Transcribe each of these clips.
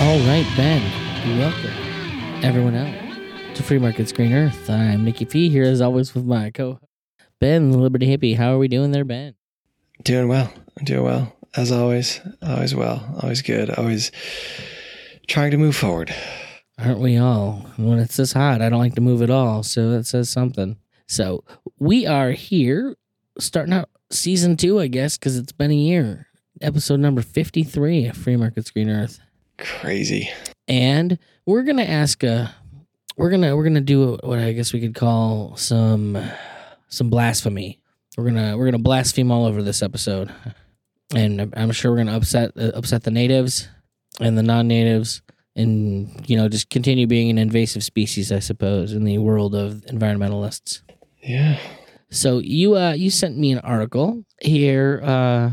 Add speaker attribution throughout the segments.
Speaker 1: All right, Ben. Welcome, everyone out to Free Market's Green Earth. I'm Nikki P here as always with my co Ben, the Liberty Hippie. How are we doing there, Ben?
Speaker 2: Doing well. Doing well. As always. Always well. Always good. Always trying to move forward.
Speaker 1: Aren't we all? When it's this hot, I don't like to move at all. So that says something. So we are here starting out season two, I guess, because it's been a year. Episode number 53 of Free Market's Green Earth.
Speaker 2: Crazy.
Speaker 1: and we're gonna ask a we're gonna we're gonna do what i guess we could call some some blasphemy we're gonna we're gonna blaspheme all over this episode and i'm sure we're gonna upset uh, upset the natives and the non-natives and you know just continue being an invasive species i suppose in the world of environmentalists
Speaker 2: Yeah.
Speaker 1: so you uh you sent me an article here uh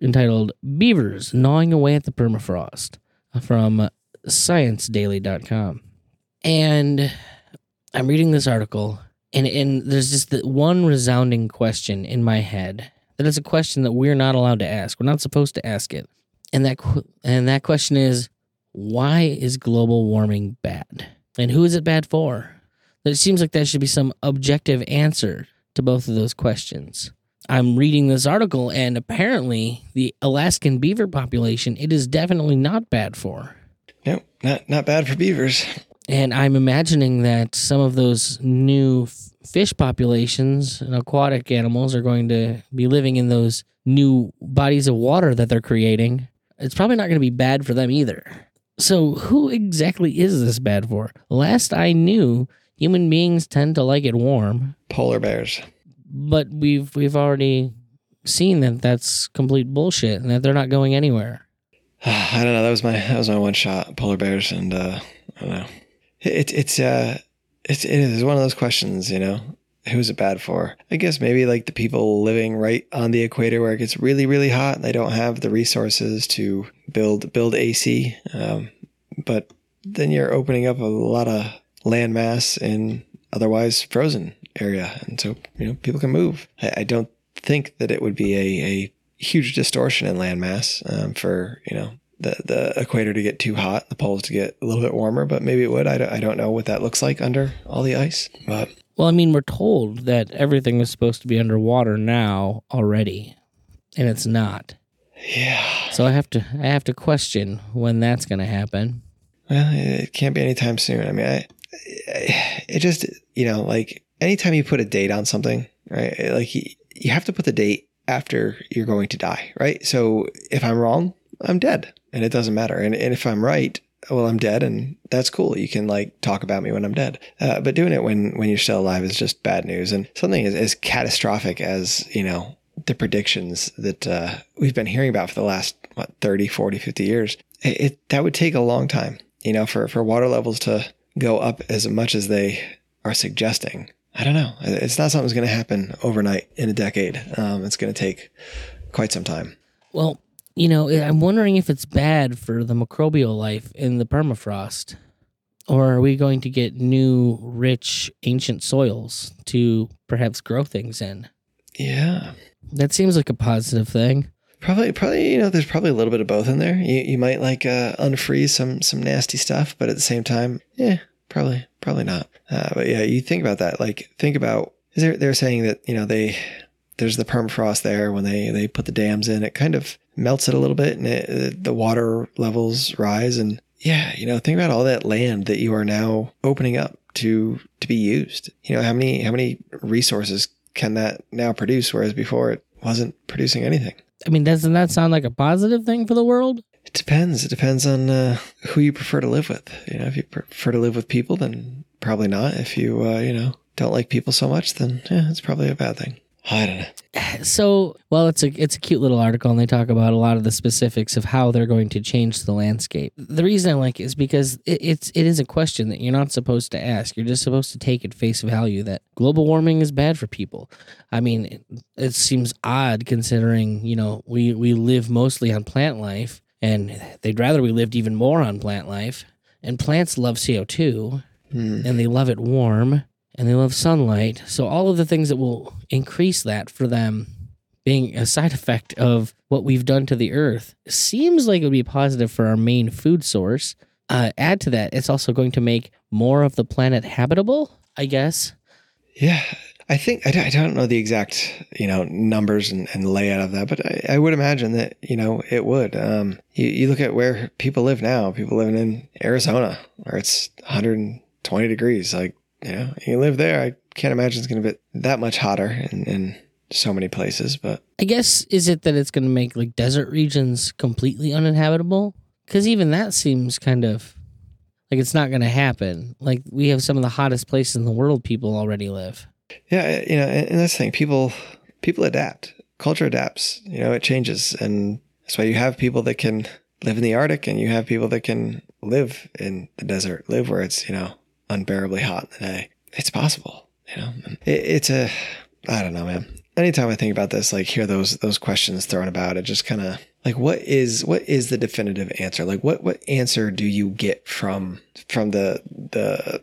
Speaker 1: entitled Beavers Gnawing Away at the Permafrost from sciencedaily.com. And I'm reading this article and and there's just the one resounding question in my head that is a question that we're not allowed to ask. We're not supposed to ask it. And that and that question is why is global warming bad? And who is it bad for? It seems like there should be some objective answer to both of those questions. I'm reading this article, and apparently, the Alaskan beaver population it is definitely not bad for.
Speaker 2: Nope. Not not bad for beavers.
Speaker 1: And I'm imagining that some of those new fish populations and aquatic animals are going to be living in those new bodies of water that they're creating. It's probably not going to be bad for them either. So, who exactly is this bad for? Last I knew, human beings tend to like it warm,
Speaker 2: Polar bears.
Speaker 1: But we've we've already seen that that's complete bullshit and that they're not going anywhere.
Speaker 2: I don't know. That was my that was my one shot. Polar bears, and uh, I don't know. It, it's uh, it's it is one of those questions. You know, who's it bad for? I guess maybe like the people living right on the equator where it gets really really hot. and They don't have the resources to build build AC. Um, but then you're opening up a lot of land mass in otherwise frozen area, and so you know people can move. I, I don't think that it would be a, a huge distortion in landmass um, for you know the the equator to get too hot, the poles to get a little bit warmer, but maybe it would. I don't, I don't know what that looks like under all the ice, but
Speaker 1: Well, I mean, we're told that everything is supposed to be underwater now already, and it's not.
Speaker 2: yeah,
Speaker 1: So I have to I have to question when that's going to happen.
Speaker 2: well, it can't be anytime soon. I mean, I, it just you know like anytime you put a date on something, right? Like you, you have to put the date after you're going to die, right? So if I'm wrong, I'm dead, and it doesn't matter. And and if I'm right, well, I'm dead, and that's cool. You can like talk about me when I'm dead. Uh, but doing it when when you're still alive is just bad news. And something as, as catastrophic as you know the predictions that uh, we've been hearing about for the last what 30 40 50 years it, it that would take a long time you know for for water levels to go up as much as they are suggesting i don't know it's not something that's going to happen overnight in a decade um, it's going to take quite some time
Speaker 1: Well, you know, I'm wondering if it's bad for the microbial life in the permafrost. Or are we going to get new, rich, ancient soils to perhaps grow things in?
Speaker 2: yeah
Speaker 1: That seems like a positive thing.
Speaker 2: Probably, probably, you know, there's probably a little bit of both in there. You, you might like uh, unfreeze some some nasty stuff, but at the same time, yeah, probably, probably not. Uh, but yeah, you think about that. Like, think about they're they're saying that you know they there's the permafrost there when they they put the dams in. It kind of melts it a little bit, and it, the water levels rise. And yeah, you know, think about all that land that you are now opening up to to be used. You know, how many how many resources can that now produce, whereas before it wasn't producing anything.
Speaker 1: I mean, doesn't that sound like a positive thing for the world?
Speaker 2: It depends. It depends on uh, who you prefer to live with. You know, if you prefer to live with people, then probably not. If you, uh, you know, don't like people so much, then yeah, it's probably a bad thing. I don't know.
Speaker 1: So, well, it's a it's a cute little article, and they talk about a lot of the specifics of how they're going to change the landscape. The reason I like it is because it, it's it is a question that you're not supposed to ask. You're just supposed to take at face value that global warming is bad for people. I mean, it, it seems odd considering you know we we live mostly on plant life, and they'd rather we lived even more on plant life. And plants love CO two,
Speaker 2: Hmm.
Speaker 1: and they love it warm and they love sunlight. So all of the things that will increase that for them being a side effect of what we've done to the earth seems like it would be positive for our main food source uh, add to that, it's also going to make more of the planet habitable. I guess.
Speaker 2: Yeah, I think I don't, know the exact you know numbers and, and layout of that, but I, I, would imagine that you know it would. Um, you, you look at where people live now. People living in Arizona, where it's 120 degrees. Like you know, you live there. I can't imagine it's going to be that much hotter in, in so many places. But
Speaker 1: I guess is it that it's going to make like desert regions completely uninhabitable? Because even that seems kind of like it's not going to happen. Like we have some of the hottest places in the world. People already live.
Speaker 2: Yeah, eh, you know, and that's the thing. People people adapt. Culture adapts. You know, it changes, and that's why you have people that can live in the Arctic, and you have people that can live in the desert, live where it's you know unbearably hot in the day. It's possible. You know, it, it's a I don't know, man. Anytime I think about this, like hear those those questions thrown about, it just kind of like what is what is the definitive answer? Like what what answer do you get from from the the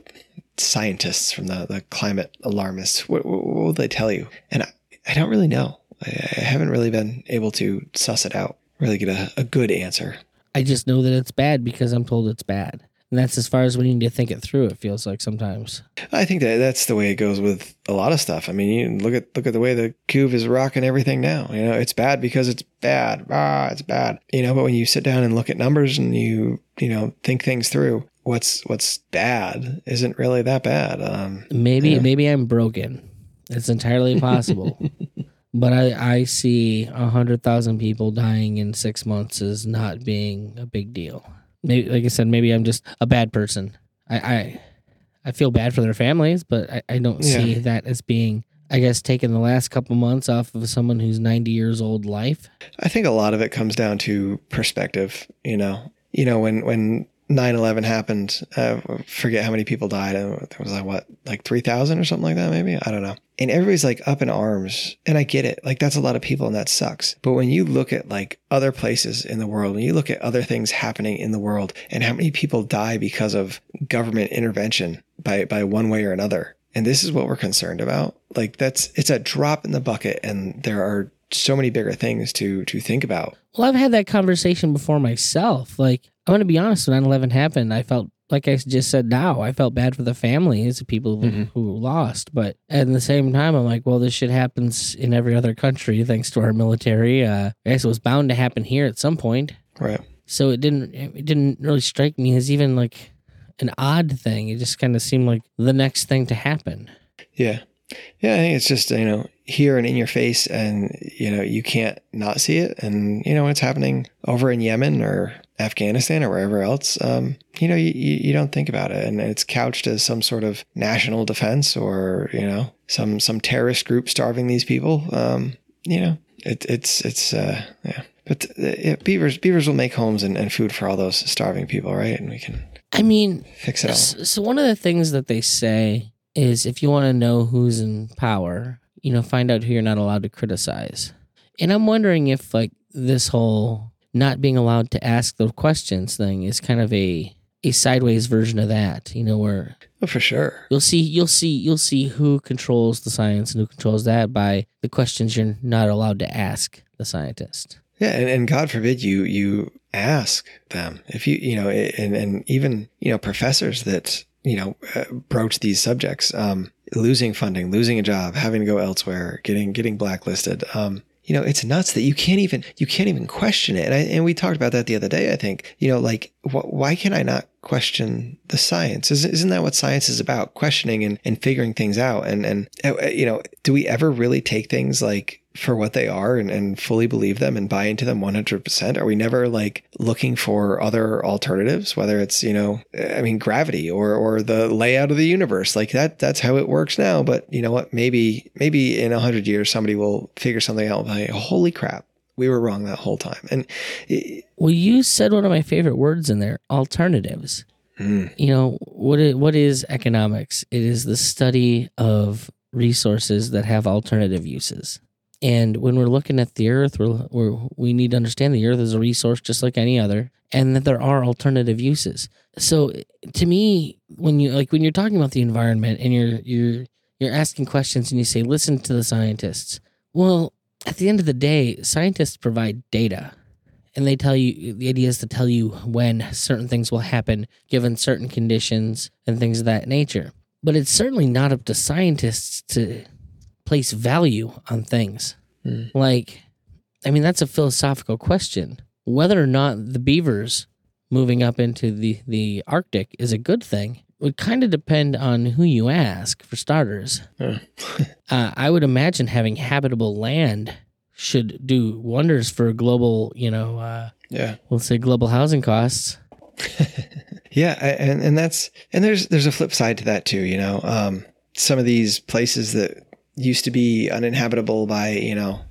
Speaker 2: scientists, from the, the climate alarmists? What, what, what will they tell you? And I, I don't really know. I, I, haven't really been able to suss it out, really get a, a good answer.
Speaker 1: I just know that it's bad because I'm told it's bad. And that's as far as we need to think it through. It feels like sometimes.
Speaker 2: I think that that's the way it goes with a lot of stuff. I mean, you look at look at the way the cube is rocking everything now. You know, it's bad because it's bad. Ah, it's bad. You know, but when you sit down and look at numbers and you you know think things through, what's what's bad isn't really that bad. Um,
Speaker 1: maybe maybe I'm broken. It's entirely possible. but I, I see a hundred thousand people dying in six months as not being a big deal. Maybe, like I said, maybe I'm just a bad person. I, I, I feel bad for their families, but I, I don't yeah. see that as being, I guess, taking the last couple months off of someone who's 90 years old life.
Speaker 2: I think a lot of it comes down to perspective. You know, you know when when 9-11 happened uh, forget how many people died it was like what like 3000 or something like that maybe? I don't know. And everybody's like up in arms and i get it. Like that's a lot of people and that sucks. But when you look at like other places in the world when you look at other things happening in the world and how many people die because of government intervention by by one way or another and this is what we're concerned about like that's it's a drop in the bucket and there are so many bigger things to to think about.
Speaker 1: Well, I've had that conversation before myself. Like, I'm going to be honest. When 9/11 happened, I felt like I just said now, I felt bad for the families of people mm-hmm. who lost. But at the same time, I'm like, well, this shit happens in every other country thanks to our military. Uh, I guess it was bound to happen here at some point.
Speaker 2: Right.
Speaker 1: So it didn't. It didn't really strike me as even like an odd thing. It just kind of seemed like the next thing to happen.
Speaker 2: Yeah. Yeah, I think it's just you know here and in your face, and you know you can't not see it. And you know when it's happening over in Yemen or Afghanistan or wherever else. Um, you know you, you don't think about it, and it's couched as some sort of national defense or you know some some terrorist group starving these people. Um, you know it, it's it's uh, yeah. But uh, yeah, beavers beavers will make homes and, and food for all those starving people, right? And we can.
Speaker 1: I mean,
Speaker 2: fix it all.
Speaker 1: So one of the things that they say is if you want to know who's in power, you know, find out who you're not allowed to criticize. And I'm wondering if like this whole not being allowed to ask the questions thing is kind of a a sideways version of that, you know, where
Speaker 2: oh, for sure
Speaker 1: you'll see you'll see you'll see who controls the science and who controls that by the questions you're not allowed to ask the scientist.
Speaker 2: Yeah, and, and God forbid you you ask them if you you know and and even you know professors that you know, uh, broach these subjects. Um, losing funding, losing a job, having to go elsewhere, getting getting blacklisted. Um, you know, it's nuts that you can't even you can't even question it. And I, and we talked about that the other day. I think you know, like wh- why can I not question the science? Isn't, that what science is about? Questioning and, and figuring things out. And and uh, you know, do we ever really take things like for what they are and, and fully believe them and buy into them 100%? Are we never like looking for other alternatives, whether it's, you know, I mean, gravity or, or the layout of the universe? Like that, that's how it works now. But you know what? Maybe, maybe in a hundred years, somebody will figure something out. Like, holy crap, we were wrong that whole time. And
Speaker 1: it, well, you said one of my favorite words in there alternatives. Mm. You know, what is, what is economics? It is the study of resources that have alternative uses. And when we're looking at the earth, we're, we're, we need to understand the earth is a resource just like any other, and that there are alternative uses. So, to me, when you like when you're talking about the environment and you're you're you're asking questions and you say, "Listen to the scientists." Well, at the end of the day, scientists provide data, and they tell you the idea is to tell you when certain things will happen given certain conditions and things of that nature. But it's certainly not up to scientists to place value on things.
Speaker 2: Mm.
Speaker 1: Like, I mean, that's a philosophical question. Whether or not the beavers moving up into the, the Arctic is a good thing would kind of depend on who you ask, for starters. Uh, I would imagine having habitable land should do wonders for global, you know, uh,
Speaker 2: yeah.
Speaker 1: we'll say global housing costs.
Speaker 2: yeah, and and that's and there's there's a flip side to that too. You know, um, some of these places that used to be uninhabitable by you know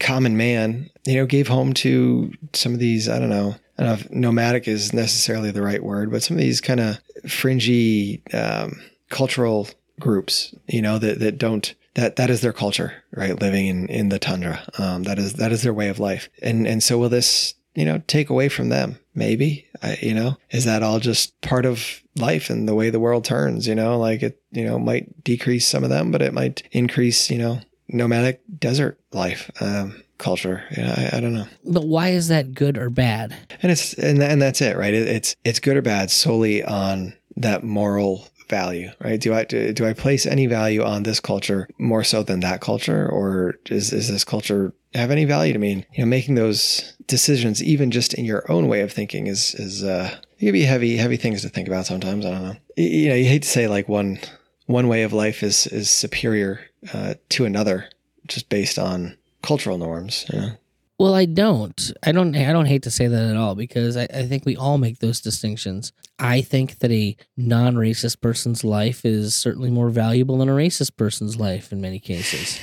Speaker 2: common man, you know, gave home to some of these. I don't know. I don't know if nomadic is necessarily the right word, but some of these kind of fringy um, cultural groups, you know, that that don't that that is their culture, right? Living in in the tundra, um, that is that is their way of life, and and so will this, you know, take away from them? Maybe, I, you know, is that all just part of life and the way the world turns? You know, like it, you know, might decrease some of them, but it might increase, you know, nomadic desert life. Um, culture yeah I, I don't know
Speaker 1: But why is that good or bad?
Speaker 2: and it's and, and that's it right it, it's it's good or bad solely on that moral value right do i do, do i place any value on this culture more so than that culture or is, is this culture have any value to me. And, you know making those decisions even just in your own way of thinking is is uh it can be heavy heavy things to think about sometimes i don't know. You, know you hate to say like one one way of life is is superior uh, to another just based on cultural norms you know
Speaker 1: Well, I don't. I don't. I don't hate to say that at all because I, I think we all make those distinctions. I think that a non-racist person's life is certainly more valuable than a racist person's life in many cases.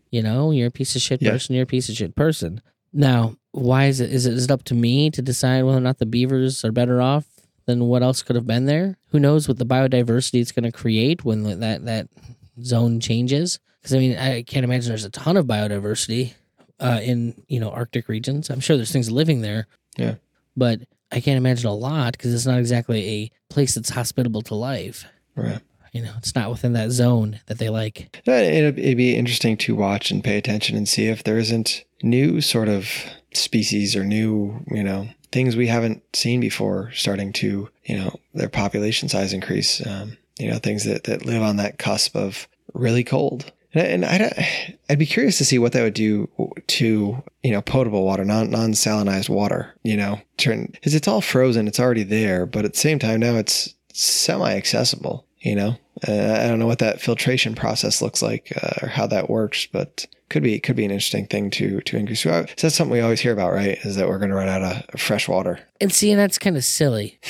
Speaker 1: you know, you're a piece of shit
Speaker 2: Yeah.
Speaker 1: person. You're a piece of shit person. Now, why is it? Is it is it up to me to decide whether or not the beavers are better off than what else could have been there? Who knows what the biodiversity it's going to create when that that zone changes? Because I mean, I can't imagine there's a ton of biodiversity uh, in you know Arctic regions. I'm sure there's things living there.
Speaker 2: Yeah.
Speaker 1: but I can't imagine a lot because it's not exactly a place that's hospitable to life.
Speaker 2: right
Speaker 1: You know, it's not within that zone that they like.
Speaker 2: It'd, it'd be interesting to watch and pay attention and see if there isn't new sort of species or new, you know, things we haven't seen before starting to, you know, their population size increase. Um, you know, things that, that live on that cusp of really cold. And, and I'd, I'd be curious to see what that would do to, you know, potable water, non non salinized water, you know, turn, because it's all frozen, it's already there, but at the same time now it's semi accessible, you know? Uh, I don't know what that filtration process looks like uh, or how that works, but could be could be an interesting thing to to increase. So that's something we always hear about, right? Is that we're going to run out of fresh water.
Speaker 1: And see, and that's kind of silly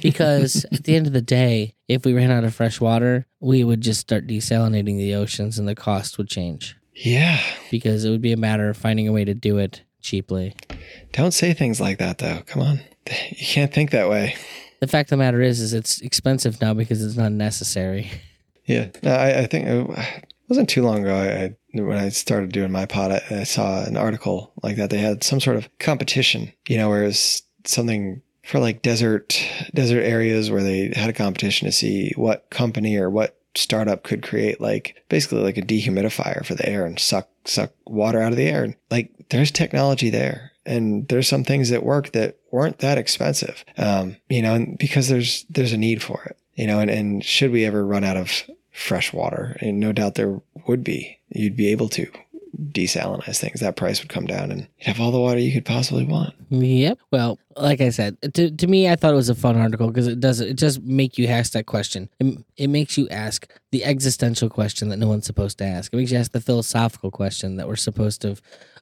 Speaker 1: because at the end of the day, if we ran out of fresh water, we would just start desalinating the oceans and the cost would change
Speaker 2: Yeah,
Speaker 1: because it would be a matter of finding a way to do it cheaply.
Speaker 2: don't say things like that though. Come on, you can't think that way.
Speaker 1: The fact of the matter is, is it's expensive now because it's not necessary.
Speaker 2: Yeah, no, I, I think uh, it wasn't too long ago. I, I when I started doing my pod, I, I saw an article like that. They had some sort of competition, you know, where whereas something for like desert desert areas where they had a competition to see what company or what startup could create like basically like a dehumidifier for the air and suck suck water out of the air. Like there's technology there. And there's some things that work that weren't that expensive. Um, you know, and because there's there's a need for it. You know, and, and should we ever run out of fresh water, and no doubt there would be, you'd be able to desalinize things. That price would come down and you'd have all the water you could possibly want.
Speaker 1: Yep. Well, like I said, to, to me, I thought it was a fun article because it does it just make you ask that question. It, it makes you ask the existential question that no one's supposed to ask. It makes you ask the philosophical question that we're supposed to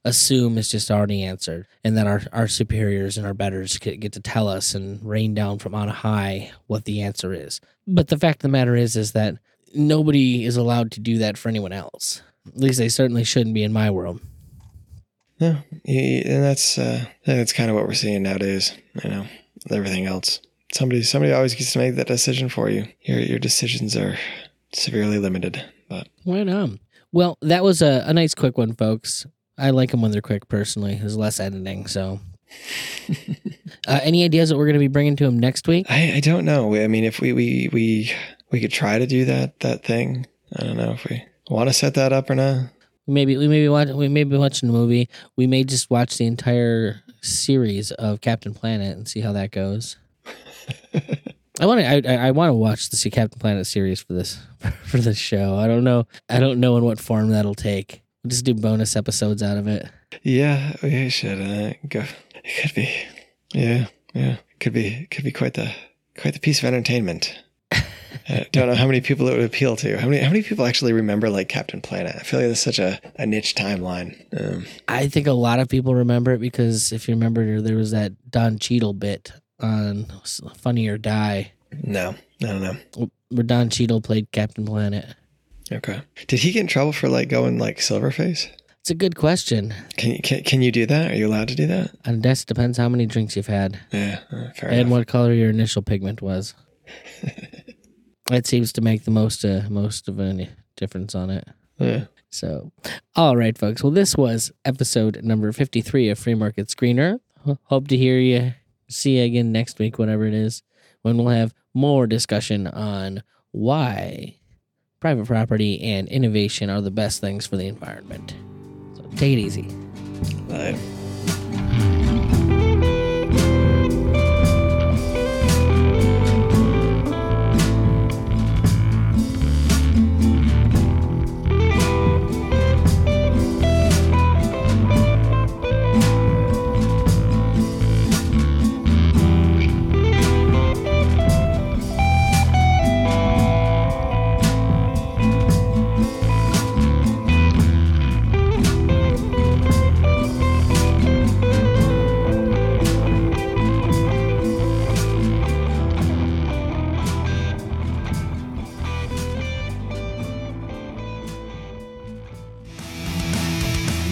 Speaker 1: assume is just already answered, and that our our superiors and our betters get, get to tell us and rain down from on high what the answer is. But the fact of the matter is, is that nobody is allowed to do that for anyone else. At least they certainly shouldn't be in my world.
Speaker 2: Yeah, and that's uh, that's kind of what we're seeing nowadays. You know, everything else. Somebody somebody always gets to make that decision for you. Your your decisions are severely limited. But
Speaker 1: Right on. Well, that was a, a nice quick one, folks. I like them when they're quick personally. There's less editing. So, uh, any ideas that we're going to be bringing to him next week?
Speaker 2: I, I don't know. I mean, if we, we we we could try to do that that thing. I don't know if we want to set that up or not.
Speaker 1: Maybe we maybe watch we may be watching a movie. We may just watch the entire series of Captain Planet and see how that goes. I want to. I, I want to watch the Captain Planet series for this for this show. I don't know. I don't know in what form that'll take. We'll just do bonus episodes out of it.
Speaker 2: Yeah, we should uh, go. It could be. Yeah, yeah. Could be. Could be quite the quite the piece of entertainment. I don't know how many people it would appeal to. How many how many people actually remember like Captain Planet? I feel like it's such a, a niche timeline. Um,
Speaker 1: I think a lot of people remember it because if you remember, there was that Don Cheadle bit on Funny or Die.
Speaker 2: No, I don't know.
Speaker 1: Where Don Cheadle played Captain Planet.
Speaker 2: Okay. Did he get in trouble for like going like Silverface?
Speaker 1: It's a good question.
Speaker 2: Can you can, can you do that? Are you allowed to do that?
Speaker 1: I guess depends how many drinks you've had.
Speaker 2: Yeah, uh, fair
Speaker 1: and
Speaker 2: enough.
Speaker 1: what color your initial pigment was. it seems to make the most uh, most of any difference on it.
Speaker 2: Yeah.
Speaker 1: So, all right, folks. Well, this was episode number fifty-three of Free Market's Green Earth. Hope to hear you. See you again next week, whatever it is, when we'll have more discussion on why private property and innovation are the best things for the environment. So, take it easy.
Speaker 2: Bye.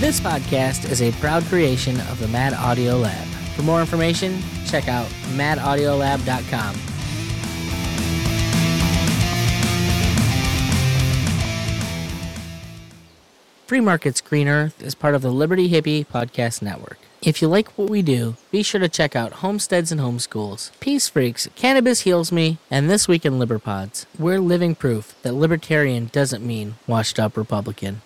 Speaker 1: This podcast is a proud creation of the Mad Audio Lab. For more information, check out madaudiolab.com. Free Market's Green Earth is part of the Liberty Hippie Podcast Network. If you like what we do, be sure to check out Homesteads and Homeschools, Peace Freaks, Cannabis Heals Me, and This Week in Liberpods. We're living proof that libertarian doesn't mean washed up Republican.